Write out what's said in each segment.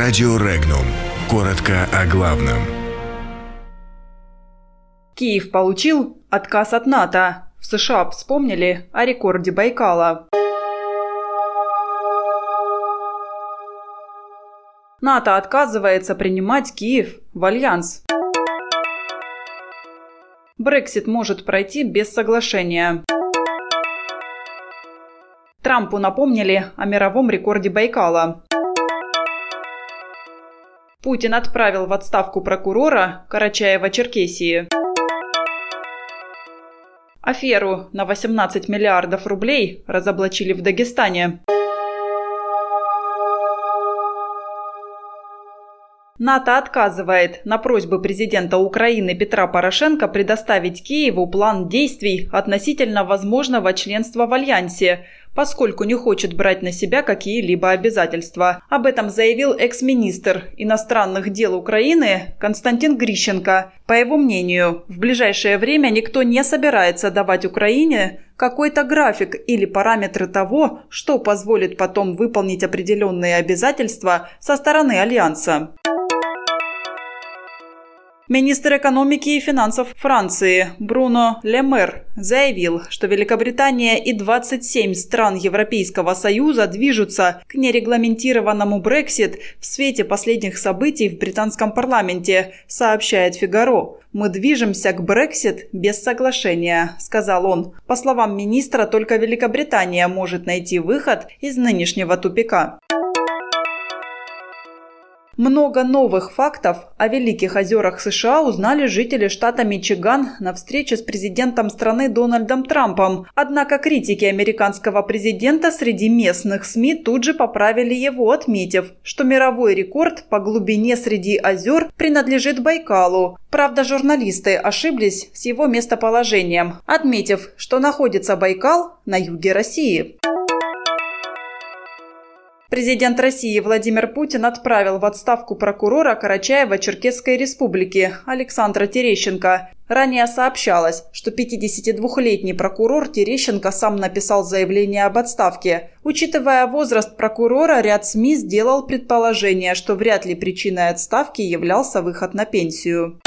Радио Регнум. Коротко о главном. Киев получил отказ от НАТО. В США вспомнили о рекорде Байкала. НАТО отказывается принимать Киев в альянс. Брексит может пройти без соглашения. Трампу напомнили о мировом рекорде Байкала. Путин отправил в отставку прокурора Карачаева-Черкесии. Аферу на 18 миллиардов рублей разоблачили в Дагестане. НАТО отказывает на просьбы президента Украины Петра Порошенко предоставить Киеву план действий относительно возможного членства в Альянсе, поскольку не хочет брать на себя какие-либо обязательства. Об этом заявил экс-министр иностранных дел Украины Константин Грищенко. По его мнению, в ближайшее время никто не собирается давать Украине какой-то график или параметры того, что позволит потом выполнить определенные обязательства со стороны Альянса. Министр экономики и финансов Франции Бруно Лемер заявил, что Великобритания и 27 стран Европейского Союза движутся к нерегламентированному Брексит в свете последних событий в британском парламенте, сообщает Фигаро. «Мы движемся к Брексит без соглашения», – сказал он. По словам министра, только Великобритания может найти выход из нынешнего тупика. Много новых фактов о Великих озерах США узнали жители штата Мичиган на встрече с президентом страны Дональдом Трампом. Однако критики американского президента среди местных СМИ тут же поправили его, отметив, что мировой рекорд по глубине среди озер принадлежит Байкалу. Правда, журналисты ошиблись с его местоположением, отметив, что находится Байкал на юге России. Президент России Владимир Путин отправил в отставку прокурора Карачаева-Черкесской республики Александра Терещенко. Ранее сообщалось, что 52-летний прокурор Терещенко сам написал заявление об отставке. Учитывая возраст прокурора, ряд СМИ сделал предположение, что вряд ли причиной отставки являлся выход на пенсию.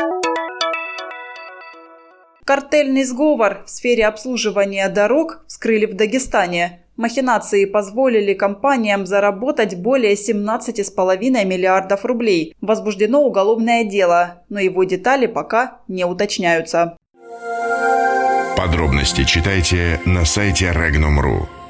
Картельный сговор в сфере обслуживания дорог вскрыли в Дагестане. Махинации позволили компаниям заработать более 17,5 миллиардов рублей. Возбуждено уголовное дело, но его детали пока не уточняются. Подробности читайте на сайте Regnum.ru.